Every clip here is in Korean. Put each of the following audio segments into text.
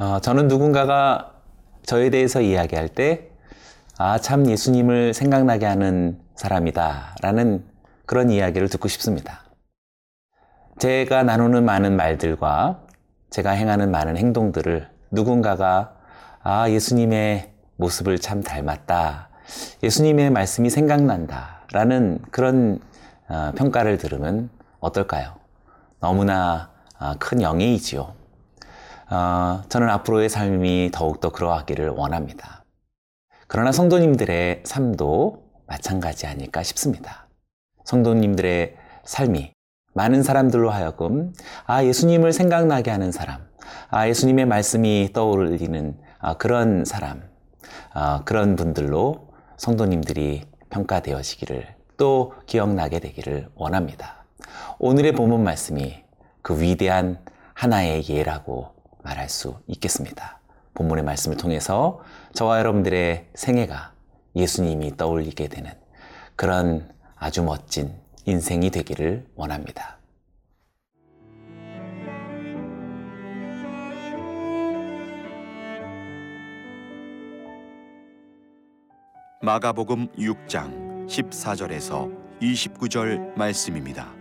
어, 저는 누군가가 저에 대해서 이야기할 때, 아, 참 예수님을 생각나게 하는 사람이다. 라는 그런 이야기를 듣고 싶습니다. 제가 나누는 많은 말들과 제가 행하는 많은 행동들을 누군가가, 아, 예수님의 모습을 참 닮았다. 예수님의 말씀이 생각난다. 라는 그런 어, 평가를 들으면 어떨까요? 너무나 어, 큰 영예이지요. 어, 저는 앞으로의 삶이 더욱더 그러하기를 원합니다. 그러나 성도님들의 삶도 마찬가지 아닐까 싶습니다. 성도님들의 삶이 많은 사람들로 하여금 아 예수님을 생각나게 하는 사람, 아 예수님의 말씀이 떠오르는 아, 그런 사람, 아, 그런 분들로 성도님들이 평가되어지기를 또 기억나게 되기를 원합니다. 오늘의 본문 말씀이 그 위대한 하나의 예라고 말할 수 있겠습니다. 본문의 말씀을 통해서 저와 여러분들의 생애가 예수님이 떠올리게 되는 그런 아주 멋진 인생이 되기를 원합니다. 마가복음 6장 14절에서 29절 말씀입니다.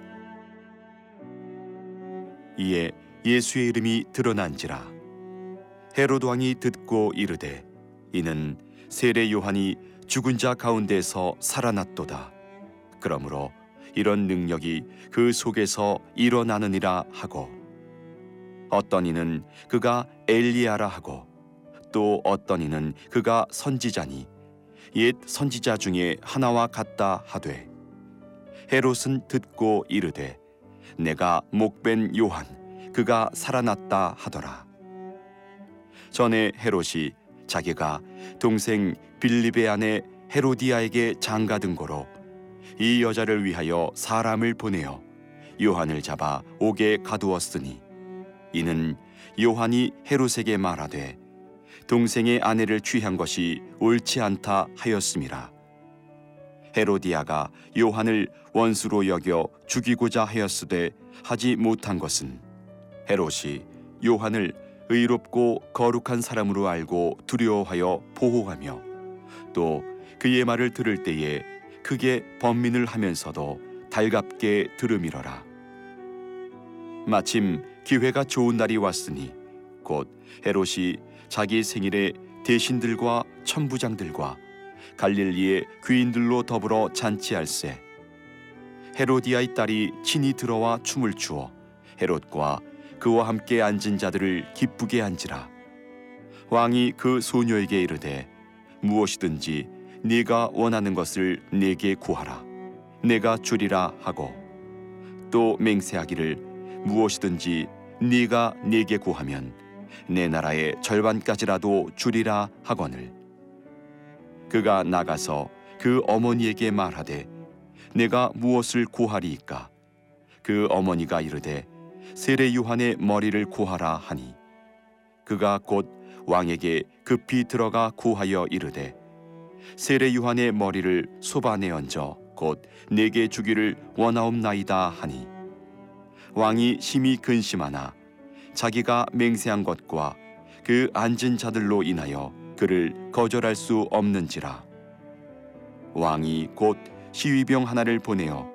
이에 예수의 이름이 드러난지라 헤롯 왕이 듣고 이르되 이는 세례 요한이 죽은 자 가운데서 살아났도다. 그러므로 이런 능력이 그 속에서 일어나느니라 하고 어떤 이는 그가 엘리야라 하고 또 어떤 이는 그가 선지자니 옛 선지자 중에 하나와 같다 하되 헤롯은 듣고 이르되 내가 목벤 요한 그가 살아났다 하더라. 전에 헤롯이 자기가 동생 빌립의 아내 헤로디아에게 장가든 거로 이 여자를 위하여 사람을 보내어 요한을 잡아 옥에 가두었으니 이는 요한이 헤롯에게 말하되 동생의 아내를 취한 것이 옳지 않다 하였음이라 헤로디아가 요한을 원수로 여겨 죽이고자 하였으되 하지 못한 것은 헤롯이 요한을 의롭고 거룩한 사람으로 알고 두려워하여 보호하며 또 그의 말을 들을 때에 크게 번민을 하면서도 달갑게 들음이러라. 마침 기회가 좋은 날이 왔으니 곧 헤롯이 자기 생일에 대신들과 천부장들과 갈릴리의 귀인들로 더불어 잔치할세. 헤로디아의 딸이 친히 들어와 춤을 추어 헤롯과 그와 함께 앉은 자들을 기쁘게 한지라. 왕이 그 소녀에게 이르되 무엇이든지 네가 원하는 것을 내게 구하라. 내가 주리라 하고 또 맹세하기를 무엇이든지 네가 내게 구하면 내 나라의 절반까지라도 주리라 하거늘. 그가 나가서 그 어머니에게 말하되 내가 무엇을 구하리이까? 그 어머니가 이르되 세례 요한의 머리를 구하라 하니 그가 곧 왕에게 급히 들어가 구하여 이르되 세례 요한의 머리를 소반에 얹어 곧 내게 주기를 원하옵나이다 하니 왕이 심히 근심하나 자기가 맹세한 것과 그 앉은 자들로 인하여 그를 거절할 수 없는지라. 왕이 곧 시위병 하나를 보내어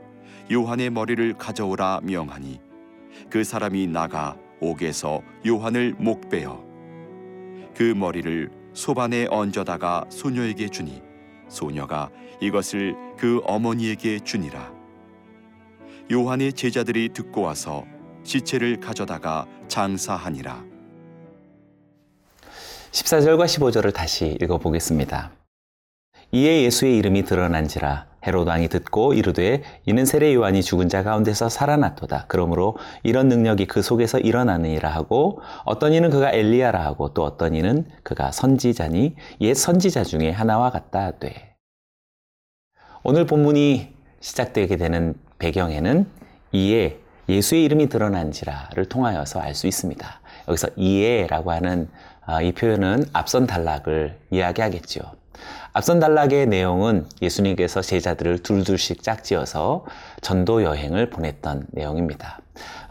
요한의 머리를 가져오라 명하니 그 사람이 나가 옥에서 요한을 목베어 그 머리를 소반에 얹어다가 소녀에게 주니 소녀가 이것을 그 어머니에게 주니라 요한의 제자들이 듣고 와서 시체를 가져다가 장사하니라 14절과 15절을 다시 읽어보겠습니다. 이에 예수의 이름이 드러난지라 헤롯 왕이 듣고 이르되 이는 세례 요한이 죽은 자 가운데서 살아났도다. 그러므로 이런 능력이 그 속에서 일어나느니라 하고 어떤 이는 그가 엘리야라 하고 또 어떤 이는 그가 선지자니 옛 선지자 중에 하나와 같다 돼. 오늘 본문이 시작되게 되는 배경에는 이에 예수의 이름이 드러난지라를 통하여서 알 수 있습니다. 여기서 이에라고 하는 아, 이 표현은 앞선 단락을 이야기하겠죠. 앞선 단락의 내용은 예수님께서 제자들을 둘둘씩 짝지어서 전도 여행을 보냈던 내용입니다.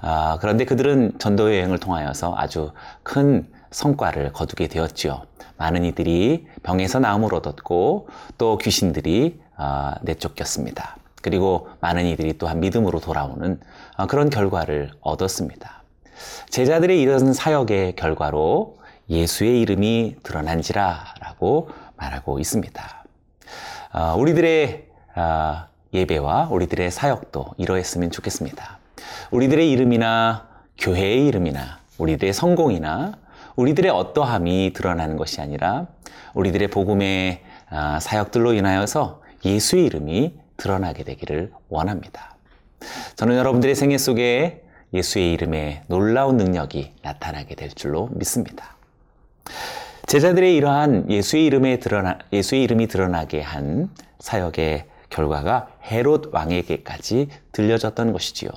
아, 그런데 그들은 전도 여행을 통하여서 아주 큰 성과를 거두게 되었지요. 많은 이들이 병에서 나음을 얻었고 또 귀신들이 어, 내쫓겼습니다. 그리고 많은 이들이 또한 믿음으로 돌아오는 어, 그런 결과를 얻었습니다. 제자들의 이런 사역의 결과로 예수의 이름이 드러난지라 라고 말하고 있습니다. 어, 우리들의 어, 예배와 우리들의 사역도 이러했으면 좋겠습니다. 우리들의 이름이나 교회의 이름이나 우리들의 성공이나 우리들의 어떠함이 드러나는 것이 아니라 우리들의 복음의 아, 사역들로 인하여서 예수의 이름이 드러나게 되기를 원합니다. 저는 여러분들의 생애 속에 예수의 이름에 놀라운 능력이 나타나게 될 줄로 믿습니다. 제자들의 이러한 예수의 이름에 드러나, 예수의 이름이 드러나게 한 사역의 결과가 헤롯 왕에게까지 들려졌던 것이지요.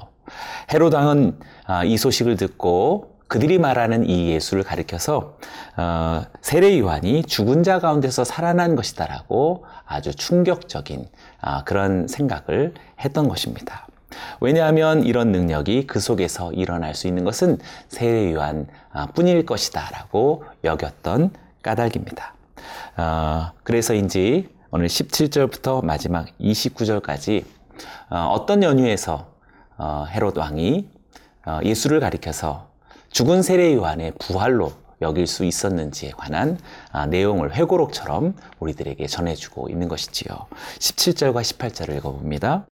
헤롯 왕은 아, 이 소식을 듣고 그들이 말하는 이 예수를 가리켜서 어, 세례 요한이 죽은 자 가운데서 살아난 것이다라고 아주 충격적인 아, 그런 생각을 했던 것입니다. 왜냐하면 이런 능력이 그 속에서 일어날 수 있는 것은 세례 요한 아, 뿐일 것이다 라고 여겼던 까닭입니다. 어, 그래서인지 오늘 17절부터 마지막 29절까지 어, 어떤 연유에서 어, 헤롯 왕이 어, 예수를 가리켜서 죽은 세례 요한의 부활로 여길 수 있었는지에 관한 아, 내용을 회고록처럼 우리들에게 전해주고 있는 것이지요. 17절과 18절을 읽어봅니다.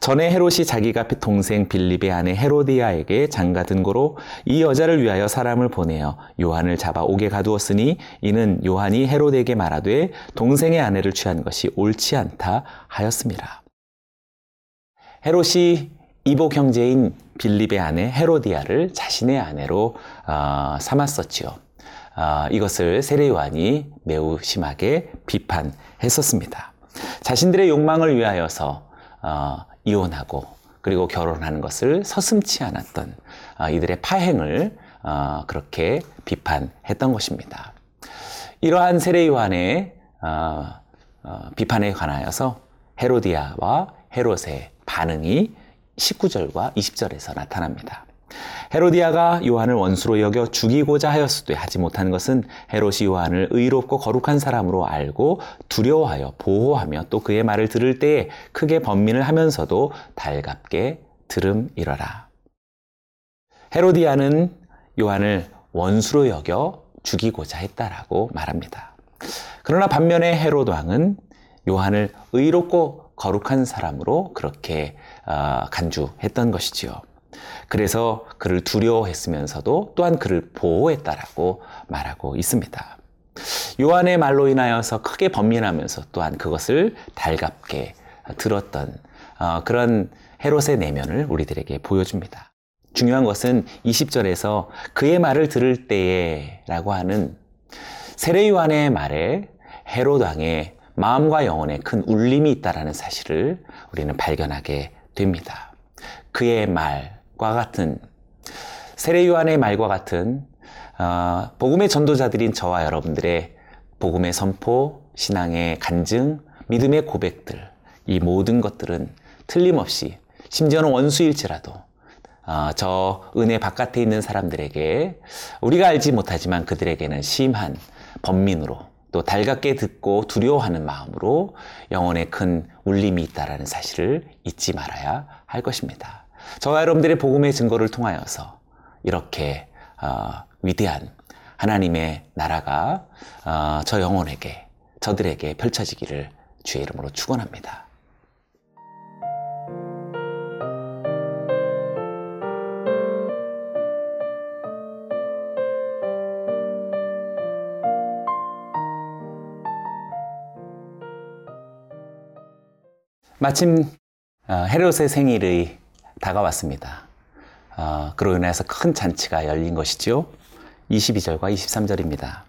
전에 헤롯이 자기가 동생 빌립의 아내 헤로디아에게 장가든 고로 이 여자를 위하여 사람을 보내어 요한을 잡아 옥에 가두었으니 이는 요한이 헤롯에게 말하되 동생의 아내를 취한 것이 옳지 않다 하였습니다. 헤롯이 이복 형제인 빌립의 아내 헤로디아를 자신의 아내로 어, 삼았었지요. 어, 이것을 세례 요한이 매우 심하게 비판했었습니다. 자신들의 욕망을 위하여서 어, 이혼하고 그리고 결혼하는 것을 서슴치 않았던 어, 이들의 파행을 어, 그렇게 비판했던 것입니다. 이러한 세례 요한의 어, 비판에 관하여서 헤로디아와 헤롯의 반응이 19절과 20절에서 나타납니다. 헤로디아가 요한을 원수로 여겨 죽이고자 하였으되 하지 못한 것은 헤롯이 요한을 의롭고 거룩한 사람으로 알고 두려워하여 보호하며 또 그의 말을 들을 때에 크게 번민을 하면서도 달갑게 들음이러라. 헤로디아는 요한을 원수로 여겨 죽이고자 했다라고 말합니다. 그러나 반면에 헤롯 왕은 요한을 의롭고 거룩한 사람으로 그렇게 어, 간주했던 것이지요. 그래서 그를 두려워했으면서도 또한 그를 보호했다라고 말하고 있습니다. 요한의 말로 인하여서 크게 번민하면서 또한 그것을 달갑게 들었던 어, 그런 헤롯의 내면을 우리들에게 보여줍니다. 중요한 것은 20절에서 그의 말을 들을 때에 라고 하는 세례 요한의 말에 헤롯 왕의 마음과 영혼에 큰 울림이 있다라는 사실을 우리는 발견하게 됩니다. 그의 말 과 같은 세례 요한의 말과 같은 어, 복음의 전도자들인 저와 여러분들의 복음의 선포, 신앙의 간증, 믿음의 고백들 이 모든 것들은 틀림없이 심지어는 원수일지라도 어, 저 은혜 바깥에 있는 사람들에게 우리가 알지 못하지만 그들에게는 심한 번민으로 또 달갑게 듣고 두려워하는 마음으로 영혼에 큰 울림이 있다라는 사실을 잊지 말아야 할 것입니다. 저와 여러분들의 복음의 증거를 통하여서 이렇게 어, 위대한 하나님의 나라가 어, 저 영혼에게 저들에게 펼쳐지기를 주의 이름으로 축원합니다. 마침 어, 헤롯의 생일이 다가왔습니다. 어, 그로 인해서 큰 잔치가 열린 것이죠. 22절과 23절입니다.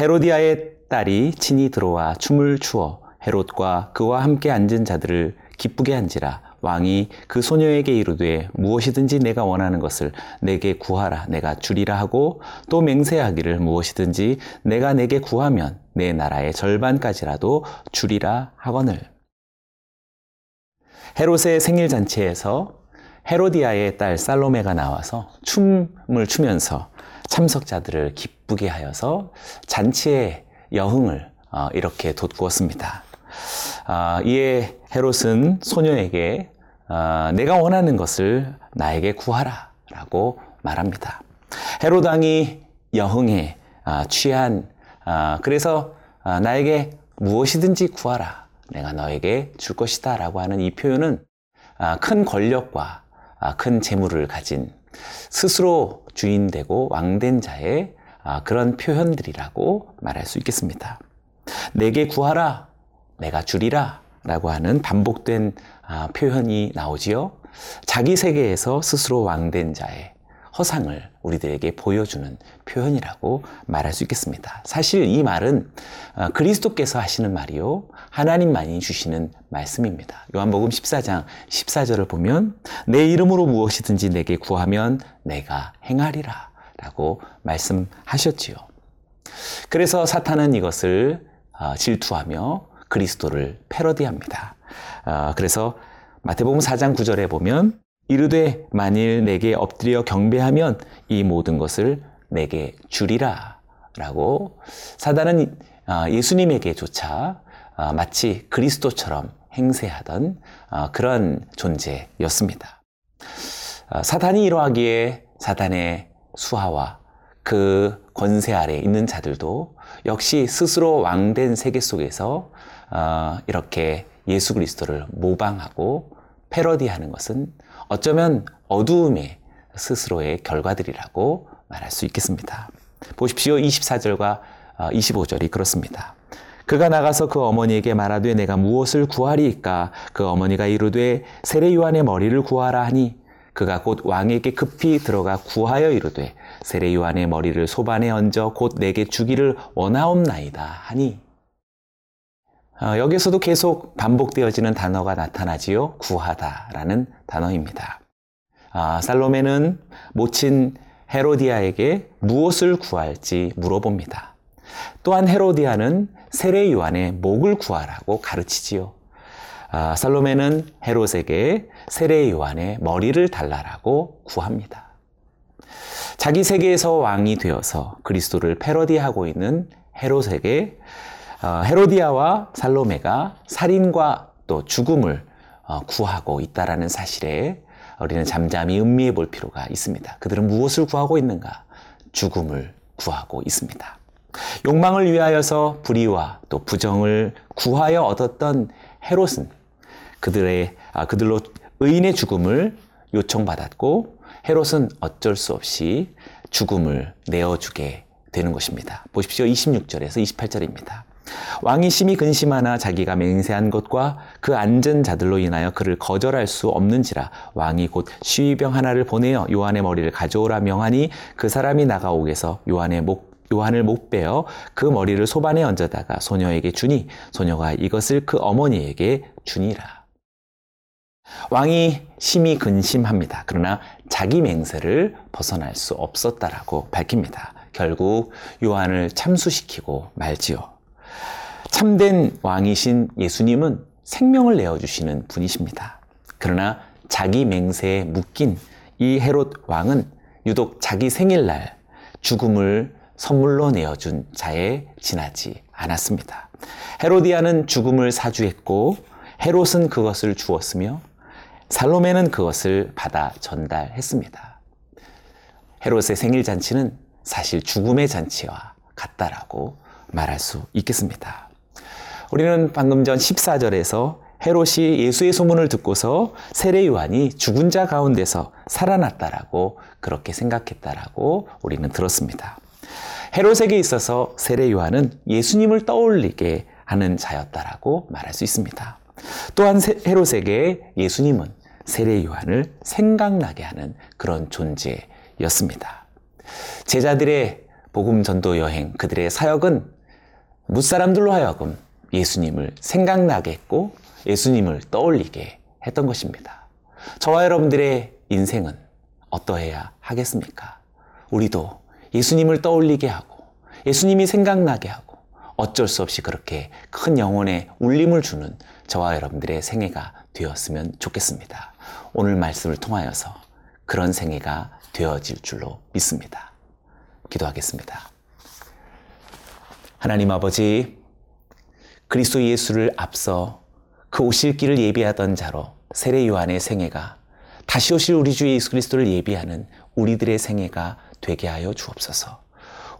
헤로디아의 딸이 친히 들어와 춤을 추어 헤롯과 그와 함께 앉은 자들을 기쁘게 한지라 왕이 그 소녀에게 이르되 무엇이든지 내가 원하는 것을 내게 구하라 내가 주리라 하고 또 맹세하기를 무엇이든지 내가 내게 구하면 내 나라의 절반까지라도 주리라 하거늘 헤롯의 생일 잔치에서 헤로디아의 딸 살로메가 나와서 춤을 추면서 참석자들을 기쁘게 하여서 잔치의 여흥을 어, 이렇게 돋구었습니다. 아, 이에 헤롯은 소녀에게 어, 내가 원하는 것을 나에게 구하라 라고 말합니다. 헤롯 왕이 여흥에 아, 취한 아, 그래서 나에게 무엇이든지 구하라 내가 너에게 줄 것이다 라고 하는 이 표현은 큰 권력과 큰 재물을 가진 스스로 주인 되고 왕된 자의 그런 표현들이라고 말할 수 있겠습니다. 내게 구하라, 내가 주리라 라고 하는 반복된 아, 표현이 나오지요. 자기 세계에서 스스로 왕된 자의 허상을 우리들에게 보여주는 표현이라고 말할 수 있겠습니다. 사실 이 말은 아, 그리스도께서 하시는 말이요. 하나님만이 주시는 말씀입니다. 요한복음 14장 14절을 보면 내 이름으로 무엇이든지 내게 구하면 내가 행하리라 라고 말씀하셨지요. 그래서 사탄은 이것을 아, 질투하며 그리스도를 패러디합니다. 아, 그래서 마태복음 4장 9절에 보면 이르되 만일 내게 엎드려 경배하면 이 모든 것을 내게 주리라 라고 사단은 아, 예수님에게조차 마치 그리스도처럼 행세하던 그런 존재였습니다. 사단이 이러하기에 사단의 수하와 그 권세 아래 있는 자들도 역시 스스로 왕된 세계 속에서 어, 이렇게 예수 그리스도를 모방하고 패러디하는 것은 어쩌면 어두움의 스스로의 결과들이라고 말할 수 있겠습니다. 보십시오. 24절과 25절이 어, 그렇습니다. 그가 나가서 그 어머니에게 말하되 내가 무엇을 구하리이까 그 어머니가 이르되 세례 요한의 머리를 구하라 하니 그가 곧 왕에게 급히 들어가 구하여 이르되 세례 요한의 머리를 소반에 얹어 곧 내게 주기를 원하옵나이다 하니 어, 여기서도 계속 반복되어지는 단어가 나타나지요. 구하다라는 단어입니다. 아, 살로메는 모친 헤로디아에게 무엇을 구할지 물어봅니다. 또한 헤로디아는 세례 요한의 목을 구하라고 가르치지요. 아, 살로메는 헤롯에게 세례 요한의 머리를 달라라고 구합니다. 자기 세계에서 왕이 되어서 그리스도를 패러디하고 있는 헤롯에게 어, 헤로디아와 살로메가 살인과 또 죽음을 어, 구하고 있다라는 사실에 우리는 잠잠히 음미해 볼 필요가 있습니다. 그들은 무엇을 구하고 있는가? 죽음을 구하고 있습니다. 욕망을 위하여서 불의와 또 부정을 구하여 얻었던 헤롯은 그들의 아, 그들로 의인의 죽음을 요청받았고 헤롯은 어쩔 수 없이 죽음을 내어주게 되는 것입니다. 보십시오. 26절에서 28절입니다. 왕이 심히 근심하나 자기가 맹세한 것과 그 앉은 자들로 인하여 그를 거절할 수 없는지라 왕이 곧 시위병 하나를 보내어 요한의 머리를 가져오라 명하니 그 사람이 나가오게서 요한의 목 요한을 못 빼어 그 머리를 소반에 얹어다가 소녀에게 주니 소녀가 이것을 그 어머니에게 주니라. 왕이 심히 근심합니다. 그러나 자기 맹세를 벗어날 수 없었다라고 밝힙니다. 결국 요한을 참수시키고 말지요. 참된 왕이신 예수님은 생명을 내어주시는 분이십니다. 그러나 자기 맹세에 묶인 이 헤롯 왕은 유독 자기 생일날 죽음을 선물로 내어준 자에 지나지 않았습니다. 헤로디아는 죽음을 사주했고 헤롯은 그것을 주었으며 살로메는 그것을 받아 전달했습니다. 헤롯의 생일 잔치는 사실 죽음의 잔치와 같다라고 말할 수 있겠습니다. 우리는 방금 전 14절에서 헤롯이 예수의 소문을 듣고서 세례 요한이 죽은 자 가운데서 살아났다라고 그렇게 생각했다라고 우리는 들었습니다. 헤롯에게 있어서 세례 요한은 예수님을 떠올리게 하는 자였다라고 말할 수 있습니다. 또한 헤롯에게 예수님은 세례 요한을 생각나게 하는 그런 존재였습니다. 제자들의 복음 전도 여행, 그들의 사역은 무사람들로 하여금 예수님을 생각나게 했고 예수님을 떠올리게 했던 것입니다. 저와 여러분들의 인생은 어떠해야 하겠습니까? 우리도 예수님을 떠올리게 하고 예수님이 생각나게 하고 어쩔 수 없이 그렇게 큰 영혼에 울림을 주는 저와 여러분들의 생애가 되었으면 좋겠습니다. 오늘 말씀을 통하여서 그런 생애가 되어질 줄로 믿습니다. 기도하겠습니다. 하나님 아버지, 그리스도 예수를 앞서 그 오실 길을 예비하던 자로 세례 요한의 생애가 다시 오실 우리 주 예수 그리스도를 예비하는 우리들의 생애가 되게 하여 주옵소서.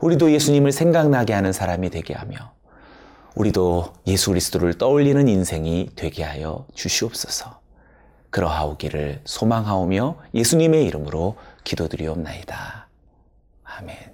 우리도 예수님을 생각나게 하는 사람이 되게 하며 우리도 예수 그리스도를 떠올리는 인생이 되게 하여 주시옵소서. 그러하오기를 소망하오며 예수님의 이름으로 기도드리옵나이다. 아멘.